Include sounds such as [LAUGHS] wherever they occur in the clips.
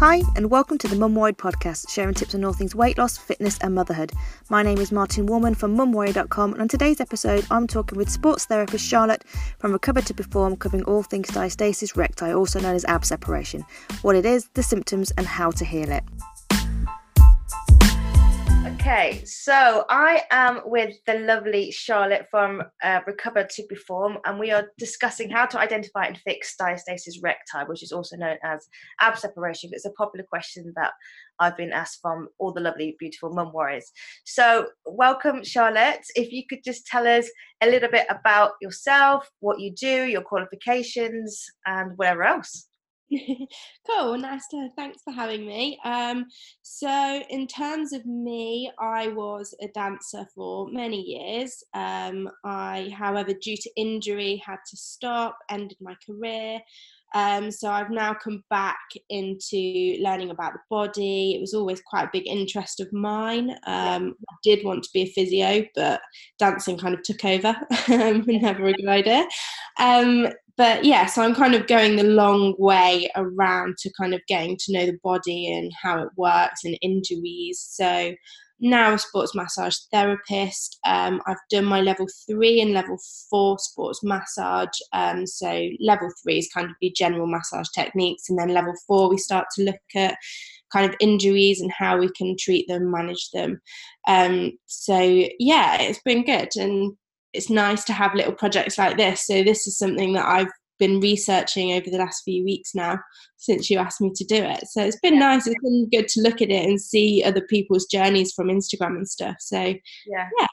Hi, and welcome to the MumWarrior podcast, sharing tips on all things weight loss, fitness, and motherhood. My name is Martine Warman from mumwarrior.com, and on today's episode, I'm talking with sports therapist Charlotte from Recover to Perform, covering all things diastasis recti, also known as ab separation, what it is, the symptoms, and how to heal it. Okay, so I am with the lovely Charlotte from uh, Recover to Perform, and we are discussing how to identify and fix diastasis recti, which is also known as ab separation. It's a popular question that I've been asked from all the lovely, beautiful mum warriors. So, welcome, Charlotte. If you could just tell us a little bit about yourself, what you do, your qualifications, and whatever else. [LAUGHS] cool nice to thanks for having me um, so in terms of me i was a dancer for many years um, i however due to injury had to stop ended my career um, so I've now come back into learning about the body. It was always quite a big interest of mine. Um, I did want to be a physio, but dancing kind of took over. [LAUGHS] Um, never a good idea. But yeah, so I'm kind of going the long way around to kind of getting to know the body and how it works and injuries. So now a sports massage therapist. Um, I've done my level three and level four sports massage. Um, so level three is kind of the general massage techniques, and then level four we start to look at kind of injuries and how we can treat them, manage them. Um, so yeah, it's been good and it's nice to have little projects like this. So this is something that I've been researching over the last few weeks now since you asked me to do it. So it's been yeah. nice. It's been good to look at it and see other people's journeys from Instagram and stuff. So yeah, yeah.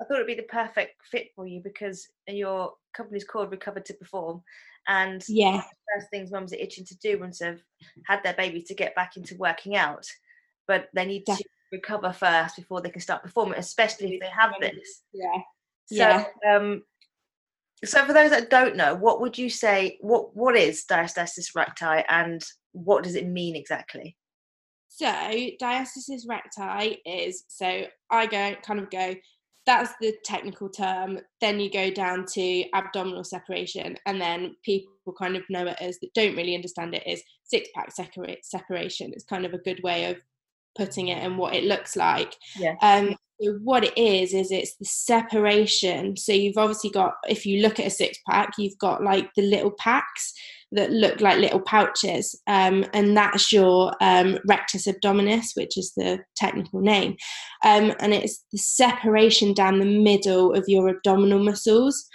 I thought it'd be the perfect fit for you because your company's called Recover to Perform, and yeah, first things mums are itching to do once they've had their baby to get back into working out, but they need to recover first before they can start performing, especially if they have this. Yeah. So, yeah. um, so for those that don't know, what would you say? What what is diastasis recti, and what does it mean exactly? So diastasis recti is so I go kind of go. That's the technical term. Then you go down to abdominal separation, and then people kind of know it as that don't really understand it is six pack separate separation. It's kind of a good way of putting it and what it looks like. Yeah. Um, so what it is is it's the separation. So you've obviously got if you look at a six pack you've got like the little packs that look like little pouches um, and that's your um, rectus abdominis which is the technical name. Um, and it's the separation down the middle of your abdominal muscles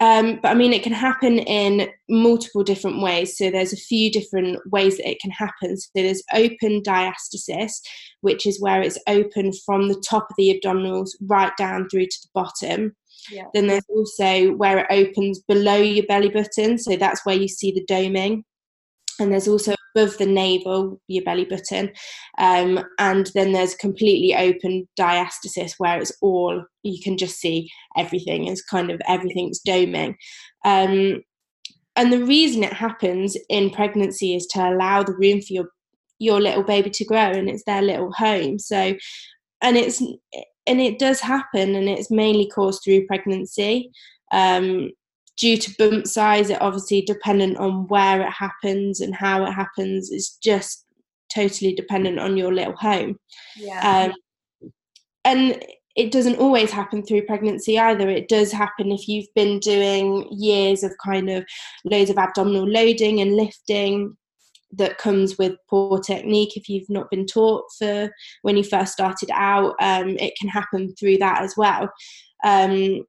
um, but I mean, it can happen in multiple different ways. So there's a few different ways that it can happen. So there's open diastasis, which is where it's open from the top of the abdominals right down through to the bottom. Yeah. Then there's also where it opens below your belly button. So that's where you see the doming. And there's also above the navel, your belly button. Um, and then there's completely open diastasis where it's all, you can just see everything it's kind of everything's doming. Um, and the reason it happens in pregnancy is to allow the room for your your little baby to grow and it's their little home so and it's and it does happen and it's mainly caused through pregnancy um, due to bump size, it obviously dependent on where it happens and how it happens. It's just totally dependent on your little home. Yeah. Um, and it doesn't always happen through pregnancy either. It does happen if you've been doing years of kind of loads of abdominal loading and lifting that comes with poor technique if you've not been taught for when you first started out um, it can happen through that as well um,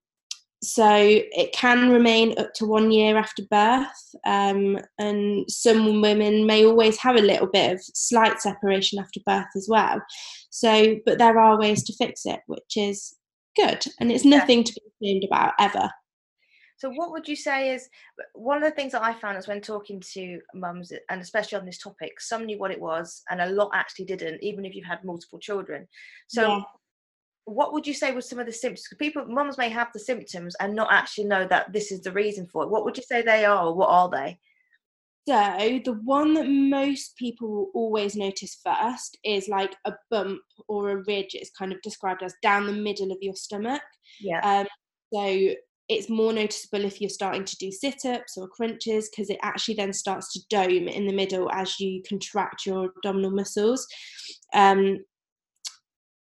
so it can remain up to one year after birth um, and some women may always have a little bit of slight separation after birth as well. So but there are ways to fix it which is good and it's nothing to be ashamed about ever. So what would you say is one of the things that i found is when talking to mums and especially on this topic some knew what it was and a lot actually didn't even if you've had multiple children. So yeah what would you say was some of the symptoms? Because people, moms may have the symptoms and not actually know that this is the reason for it. What would you say they are, or what are they? So the one that most people will always notice first is like a bump or a ridge. It's kind of described as down the middle of your stomach. Yeah. Um, so it's more noticeable if you're starting to do sit-ups or crunches because it actually then starts to dome in the middle as you contract your abdominal muscles um,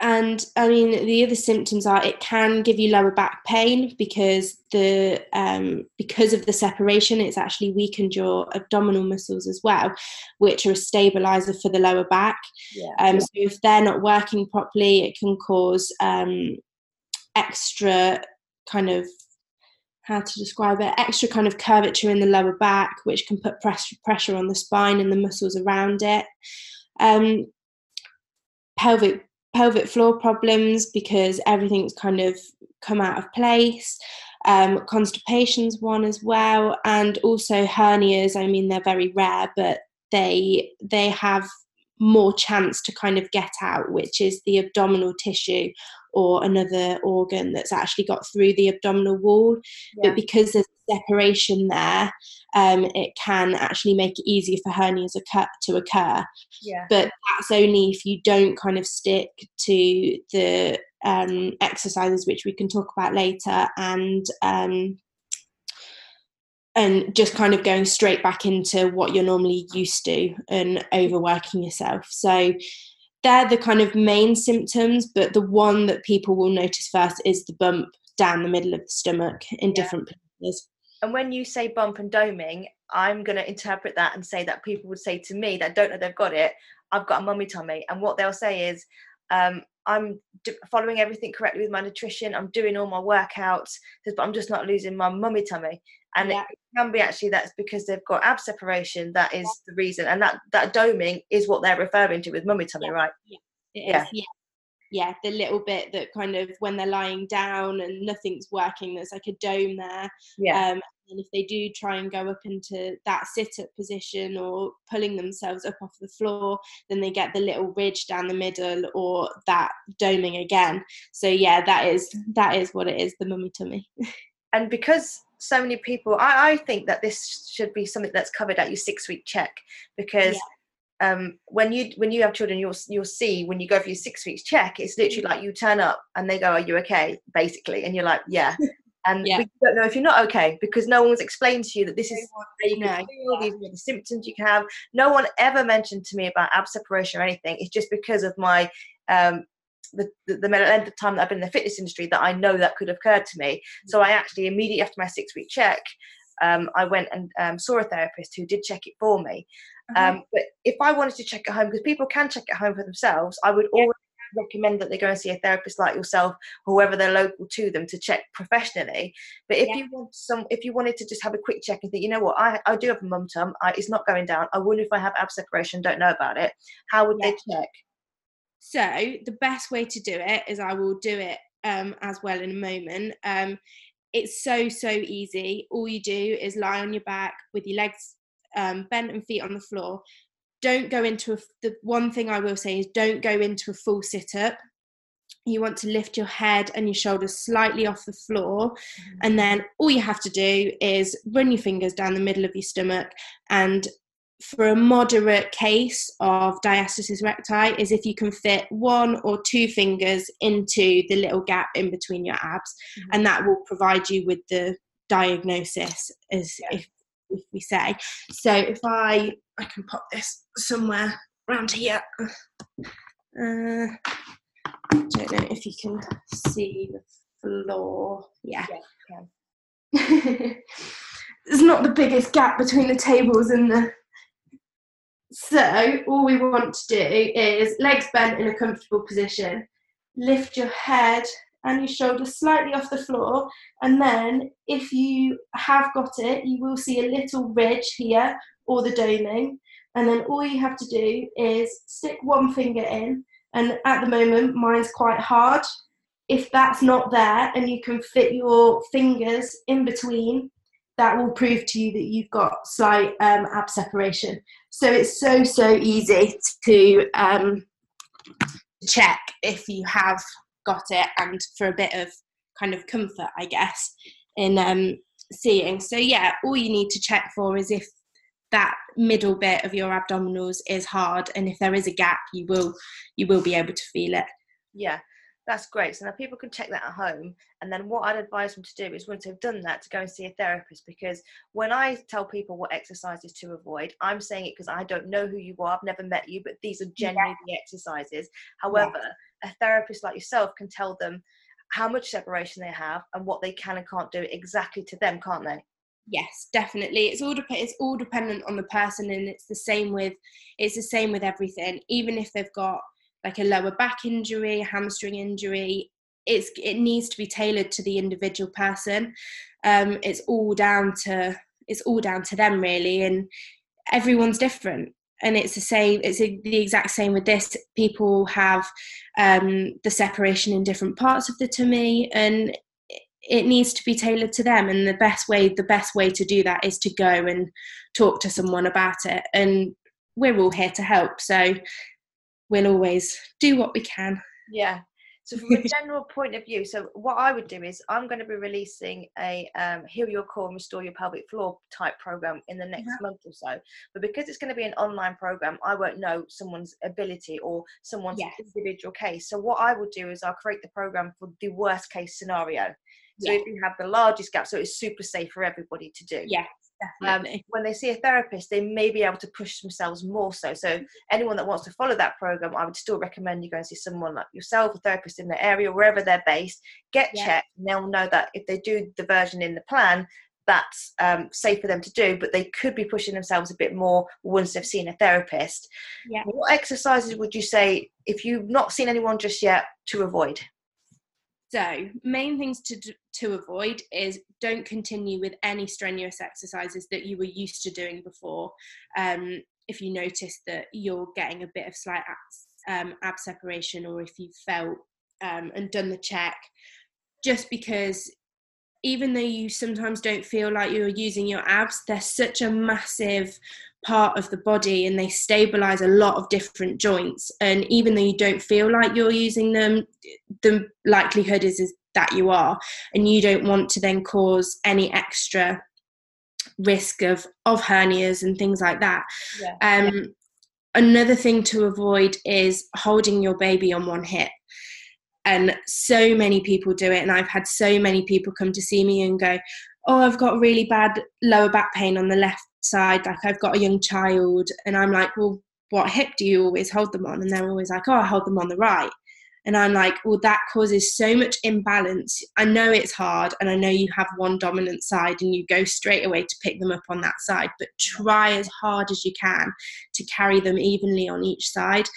and I mean the other symptoms are it can give you lower back pain because the um, because of the separation it's actually weakened your abdominal muscles as well, which are a stabilizer for the lower back. Yeah. Um, so if they're not working properly, it can cause um, extra kind of how to describe it extra kind of curvature in the lower back, which can put pressure pressure on the spine and the muscles around it. Um, pelvic pelvic floor problems because everything's kind of come out of place. Um, constipation's one as well, and also hernias. I mean, they're very rare, but they they have more chance to kind of get out, which is the abdominal tissue or another organ that's actually got through the abdominal wall. Yeah. But because there's separation there, um, it can actually make it easier for hernias occur, to occur. Yeah. But that's only if you don't kind of stick to the um, exercises, which we can talk about later, and um, and just kind of going straight back into what you're normally used to and overworking yourself. So they're the kind of main symptoms, but the one that people will notice first is the bump down the middle of the stomach in yeah. different places. And when you say bump and doming, I'm going to interpret that and say that people would say to me that don't know they've got it, I've got a mummy tummy. And what they'll say is, um, I'm d- following everything correctly with my nutrition. I'm doing all my workouts, but I'm just not losing my mummy tummy. And yeah. it can be actually that's because they've got ab separation. That is the reason. And that that doming is what they're referring to with mummy tummy, yeah. right? Yeah. yeah. yeah. Yeah, the little bit that kind of when they're lying down and nothing's working, there's like a dome there. Yeah. Um, and if they do try and go up into that sit up position or pulling themselves up off the floor, then they get the little ridge down the middle or that doming again. So yeah, that is that is what it is, the mummy tummy. [LAUGHS] and because so many people I, I think that this should be something that's covered at your six week check because yeah. Um, when you when you have children you'll you'll see when you go for your six weeks check it's literally like you turn up and they go are you okay basically and you're like yeah [LAUGHS] and yeah. we don't know if you're not okay because no one's explained to you that this is you can feel, these are the symptoms you can have. No one ever mentioned to me about ab separation or anything. It's just because of my um, the, the, the length of time that I've been in the fitness industry that I know that could have occurred to me. So I actually immediately after my six week check, um, I went and um, saw a therapist who did check it for me. Mm-hmm. Um, but if I wanted to check at home, because people can check at home for themselves, I would yeah. always recommend that they go and see a therapist like yourself, whoever they're local to them, to check professionally. But if yeah. you want some, if you wanted to just have a quick check and think, you know what, I, I do have a mum tum, I, it's not going down. I wonder if I have ab separation, don't know about it. How would yeah. they check? So the best way to do it is I will do it um, as well in a moment. Um, it's so so easy. All you do is lie on your back with your legs um, bent and feet on the floor. Don't go into a, the one thing I will say is don't go into a full sit up. You want to lift your head and your shoulders slightly off the floor, mm-hmm. and then all you have to do is run your fingers down the middle of your stomach and for a moderate case of diastasis recti is if you can fit one or two fingers into the little gap in between your abs mm-hmm. and that will provide you with the diagnosis as yeah. if, if we say. So if i i can pop this somewhere around here. Uh, i don't know if you can see the floor. Yeah, yeah [LAUGHS] there's not the biggest gap between the tables and the so all we want to do is legs bent in a comfortable position, lift your head and your shoulders slightly off the floor, and then if you have got it, you will see a little ridge here or the doming, and then all you have to do is stick one finger in, and at the moment mine's quite hard. If that's not there and you can fit your fingers in between, that will prove to you that you've got slight um, ab separation. So it's so, so easy to um, check if you have got it and for a bit of kind of comfort, I guess, in um, seeing. So, yeah, all you need to check for is if that middle bit of your abdominals is hard and if there is a gap you will you will be able to feel it yeah That's great. So now people can check that at home. And then what I'd advise them to do is once they've done that, to go and see a therapist. Because when I tell people what exercises to avoid, I'm saying it because I don't know who you are, I've never met you, but these are generally yeah. the exercises. However, yeah. a therapist like yourself can tell them how much separation they have and what they can and can't do exactly to them, can't they? yes definitely it's all dep- it's all dependent on the person and it's the same with it's the same with everything even if they've got like a lower back injury hamstring injury. It's it needs to be tailored to the individual person. Um it's all down to it's all down to them really and everyone's different. And it's the same it's the exact same with this. People have um, the separation in different parts of the tummy and it needs to be tailored to them. And the best way the best way to do that is to go and talk to someone about it. And we're all here to help. So we'll always do what we can yeah so from a [LAUGHS] general point of view so what i would do is i'm going to be releasing a um, heal your core and restore your pelvic floor type program in the next yeah. month or so but because it's going to be an online program i won't know someone's ability or someone's yes. individual case so what i will do is i'll create the program for the worst case scenario so yeah. if you have the largest gap, so it's super safe for everybody to do. Yes. Um, when they see a therapist, they may be able to push themselves more so. So, anyone that wants to follow that program, I would still recommend you go and see someone like yourself, a therapist in the area, wherever they're based. Get yeah. checked, and they'll know that if they do the version in the plan, that's um, safe for them to do, but they could be pushing themselves a bit more once they've seen a therapist. Yeah. What exercises would you say, if you've not seen anyone just yet, to avoid? So, main things to to avoid is don't continue with any strenuous exercises that you were used to doing before. Um, if you notice that you're getting a bit of slight abs, um, ab separation, or if you've felt um, and done the check, just because even though you sometimes don't feel like you're using your abs, they're such a massive part of the body and they stabilize a lot of different joints. And even though you don't feel like you're using them, the likelihood is, is that you are. And you don't want to then cause any extra risk of, of hernias and things like that. Yeah. Um. Another thing to avoid is holding your baby on one hip and so many people do it and i've had so many people come to see me and go oh i've got really bad lower back pain on the left side like i've got a young child and i'm like well what hip do you always hold them on? And they're always like oh i hold them on the right. And i'm like well that causes so much imbalance. I know it's hard and i know you have one dominant side and you go straight away to pick them up on that side but try as hard as you can to carry them evenly on each side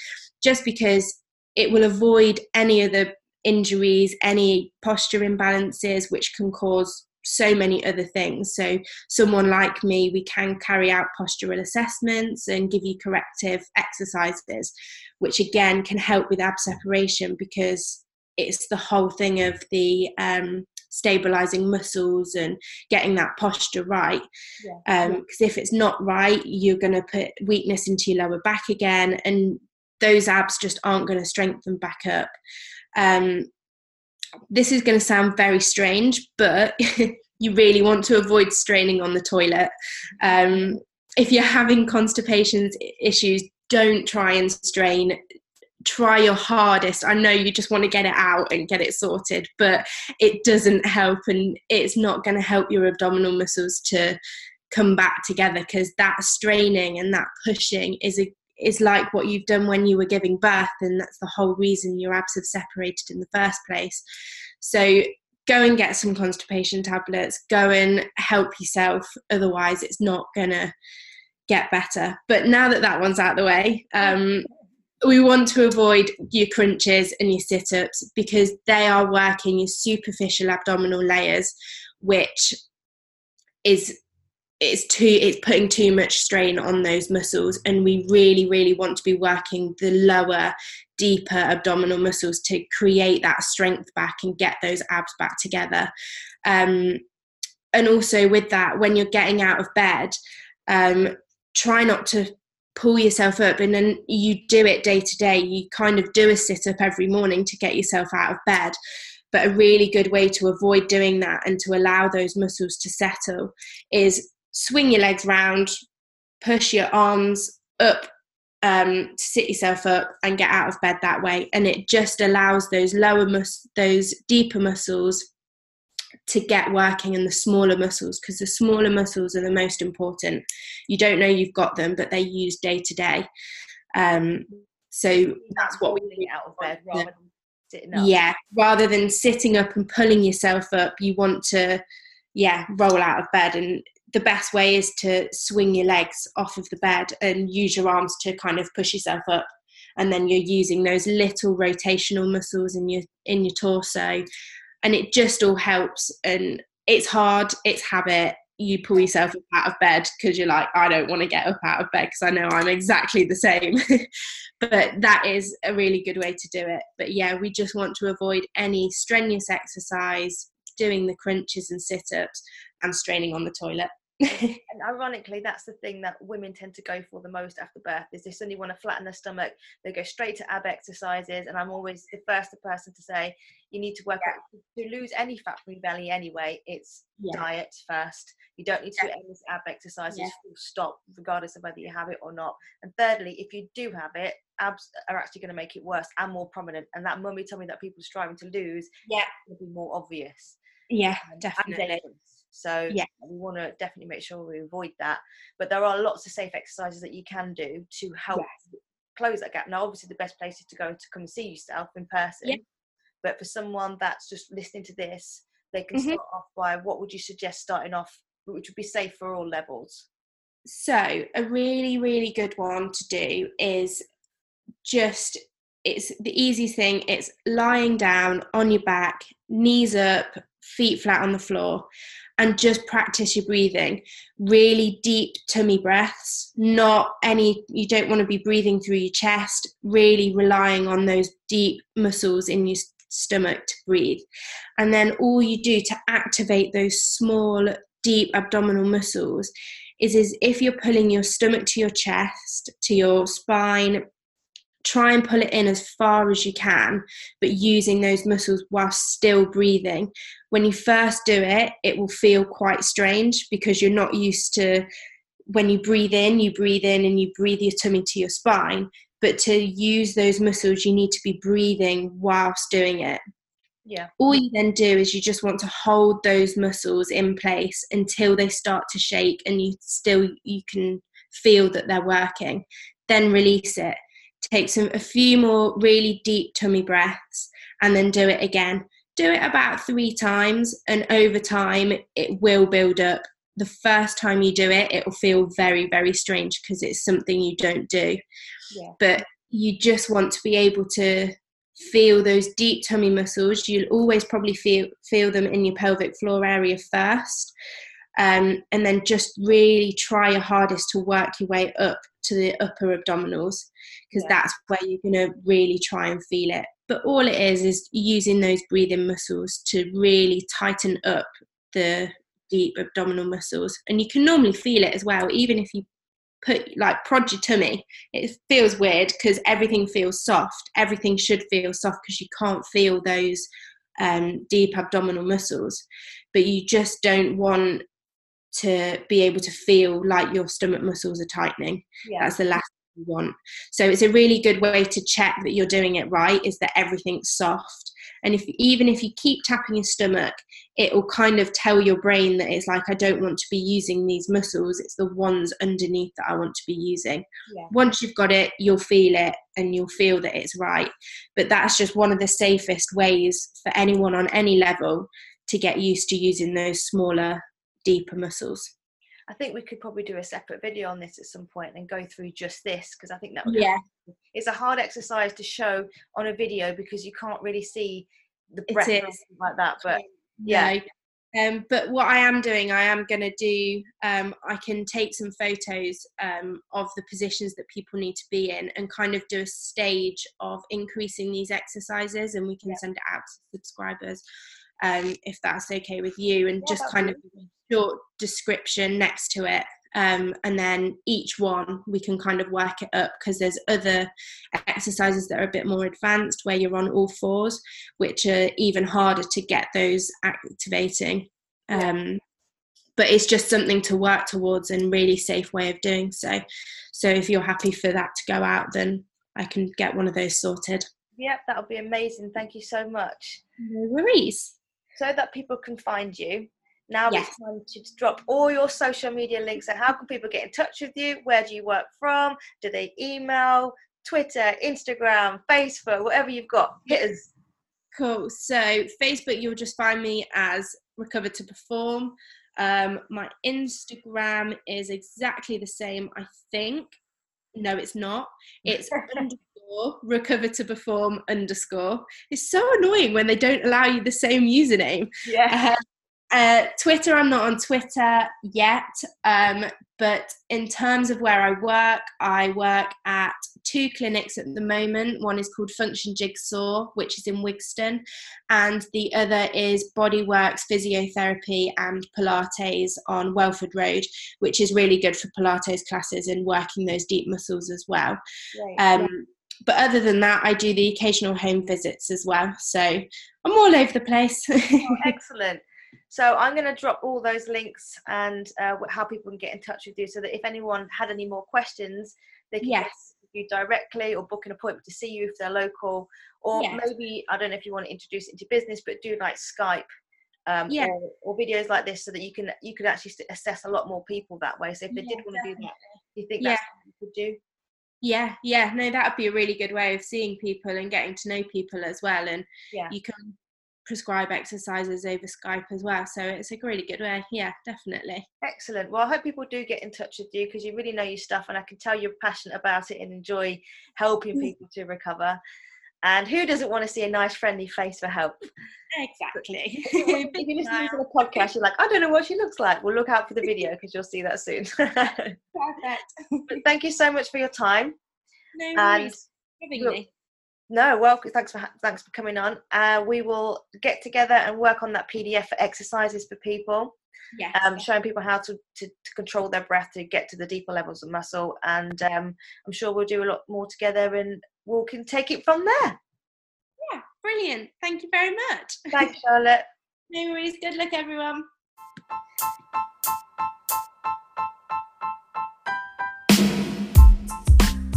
just because it will avoid any of the injuries, any posture imbalances, which can cause so many other things. So, someone like me, we can carry out postural assessments and give you corrective exercises, which again can help with ab separation because it's the whole thing of the um, stabilizing muscles and getting that posture right. Because yeah. um, if it's not right, you're going to put weakness into your lower back again, and those abs just aren't going to strengthen back up. Um, this is going to sound very strange, but [LAUGHS] you really want to avoid straining on the toilet. Um, if you're having constipation issues, don't try and strain. Try your hardest. I know you just want to get it out and get it sorted, but it doesn't help, and it's not going to help your abdominal muscles to come back together because that straining and that pushing is a is like what you've done when you were giving birth, and that's the whole reason your abs have separated in the first place. So go and get some constipation tablets, go and help yourself, otherwise, it's not gonna get better. But now that that one's out of the way, um, we want to avoid your crunches and your sit ups because they are working your superficial abdominal layers, which is it's too it's putting too much strain on those muscles and we really really want to be working the lower deeper abdominal muscles to create that strength back and get those abs back together. Um, and also with that when you're getting out of bed um, try not to pull yourself up and then you do it day to day. You kind of do a sit up every morning to get yourself out of bed. But a really good way to avoid doing that and to allow those muscles to settle is swing your legs round, push your arms up um, to sit yourself up and get out of bed that way. And it just allows those lower mus- those deeper muscles to get working and the smaller muscles because the smaller muscles are the most important. You don't know you've got them, but they're used day to day. Um, so that's what we get out of bed rather than sitting up. Yeah, rather than sitting up and pulling yourself up, you want to, yeah, roll out of bed. And the best way is to swing your legs off of the bed and use your arms to kind of push yourself up. And then you're using those little rotational muscles in your in your torso, and it just all helps. And it's hard, it's habit, you pull yourself out of bed because you're like, I don't want to get up out of bed because I know I'm exactly the same. [LAUGHS] but that is a really good way to do it. But yeah, we just want to avoid any strenuous exercise, doing the crunches and sit ups, and straining on the toilet. [LAUGHS] and ironically, that's the thing that women tend to go for the most after birth. Is they suddenly want to flatten their stomach, they go straight to ab exercises, and I'm always the first person to say you need to work yeah. out to lose any fat from your belly anyway. It's yeah. diet first. You don't need to yeah. do any ab exercises. Yeah. Full stop, regardless of whether you have it or not. And thirdly, if you do have it, abs are actually going to make it worse and more prominent. And that mummy tummy that people are striving to lose, yeah, will be more obvious. Yeah, um, definitely. So yeah. we want to definitely make sure we avoid that. But there are lots of safe exercises that you can do to help yes. close that gap. Now, obviously, the best place is to go to come and see yourself in person. Yeah. But for someone that's just listening to this, they can mm-hmm. start off by what would you suggest starting off, which would be safe for all levels? So, a really, really good one to do is just it's the easiest thing it's lying down on your back knees up feet flat on the floor and just practice your breathing. Really deep tummy breaths, not any, you don't want to be breathing through your chest, really relying on those deep muscles in your stomach to breathe. And then all you do to activate those small, deep abdominal muscles is, is if you're pulling your stomach to your chest, to your spine, try and pull it in as far as you can, but using those muscles while still breathing. When you first do it, it will feel quite strange because you're not used to when you breathe in, you breathe in and you breathe your tummy to your spine. But to use those muscles, you need to be breathing whilst doing it. Yeah. All you then do is you just want to hold those muscles in place until they start to shake and you still you can feel that they're working. Then release it take some a few more really deep tummy breaths and then do it again do it about three times and over time it will build up the first time you do it it will feel very very strange because it's something you don't do yeah. but you just want to be able to feel those deep tummy muscles you'll always probably feel feel them in your pelvic floor area first um, and then just really try your hardest to work your way up to the upper abdominals because yeah. that's where you're going to really try and feel it. But all it is is using those breathing muscles to really tighten up the deep abdominal muscles. And you can normally feel it as well, even if you put like prod your tummy. It feels weird because everything feels soft. Everything should feel soft because you can't feel those um, deep abdominal muscles. But you just don't want to be able to feel like your stomach muscles are tightening. Yeah. That's the last you want. So it's a really good way to check that you're doing it right is that everything's soft. And if even if you keep tapping your stomach, it will kind of tell your brain that it's like I don't want to be using these muscles. It's the ones underneath that I want to be using. Yeah. Once you've got it, you'll feel it and you'll feel that it's right. But that's just one of the safest ways for anyone on any level to get used to using those smaller deeper muscles. I think we could probably do a separate video on this at some point and go through just this because I think that would yeah. It's a hard exercise to show on a video because you can't really see the breath like that. But yeah. Um, but what I am doing, I am going to do. Um, I can take some photos um, of the positions that people need to be in, and kind of do a stage of increasing these exercises, and we can yeah. send it out to subscribers um, if that's okay with you, and yeah, just kind of short description next to it. Um, and then each one we can kind of work it up because there's other exercises that are a bit more advanced where you're on all fours, which are even harder to get those activating. Um, but it's just something to work towards and really safe way of doing so. So if you're happy for that to go out, then I can get one of those sorted. Yep, that would be amazing. Thank you so much. No worries. So that people can find you. Now Yes. it's time to drop all your social media links. So how can people get in touch with you? Where do you work from? Do they email, Twitter, Instagram, Facebook, whatever you've got? Hit us. Cool. So Facebook, you'll just find me as Recover to Perform. Um, my Instagram is exactly the same, I think. No, it's not. It's [LAUGHS] underscore recover to perform underscore. It's so annoying when they don't allow you the same username. Yeah. Uh, uh, Twitter, I'm not on Twitter yet, um, but in terms of where I work, I work at two clinics at the moment. One is called Function Jigsaw, which is in Wigston, and the other is Bodyworks Physiotherapy and Pilates on Welford Road, which is really good for Pilates classes and working those deep muscles as well. Great. Um, but other than that, I do the occasional home visits as well. So I'm all over the place. [LAUGHS] Oh, excellent. So I'm going to drop all those links and uh, how people can get in touch with you, so that if anyone had any more questions, they can Yes. you directly or book an appointment to see you if they're local, or Yes. maybe I don't know if you want to introduce it into business, but do like Skype. Um, Yeah. or, or videos like this so that you can you can actually assess a lot more people that way so if they Yeah, did want to do that do you think Yeah. that's something you could do Yeah, yeah, no, that would be a really good way of seeing people and getting to know people as well. And Yeah. you can prescribe exercises over Skype as well. So it's a really good way. Yeah, definitely. Excellent. Well, I hope people do get in touch with you because you really know your stuff, and I can tell you're passionate about it and enjoy helping Mm. people to recover. And who doesn't want to see a nice, friendly face for help? Exactly. [LAUGHS] if you're listening to the podcast, you're like, I don't know what she looks like. Well, look out for the video because you'll see that soon. [LAUGHS] Perfect. but thank you so much for your time. No And worries. for having look, me. No, well, thanks for thanks for coming on. Uh, we will get together and work on that PDF for exercises for people. Yes. um, showing people how to, to, to control their breath to get to the deeper levels of muscle. And um, I'm sure we'll do a lot more together and we can take it from there. yeah, brilliant. Thank you very much. Thanks, [LAUGHS] Charlotte. No worries. Good luck, everyone.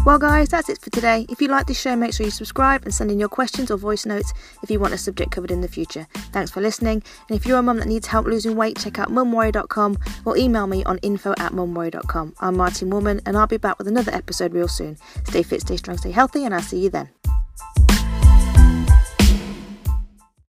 Well, guys, that's it for today. If you like this show, make sure you subscribe and send in your questions or voice notes if you want a subject covered in the future. Thanks for listening. And if you're a mum that needs help losing weight, check out mumwarrior.com or email me on info at mumwarrior.com. I'm Martine Warman, and I'll be back with another episode real soon. Stay fit, stay strong, stay healthy, and I'll see you then.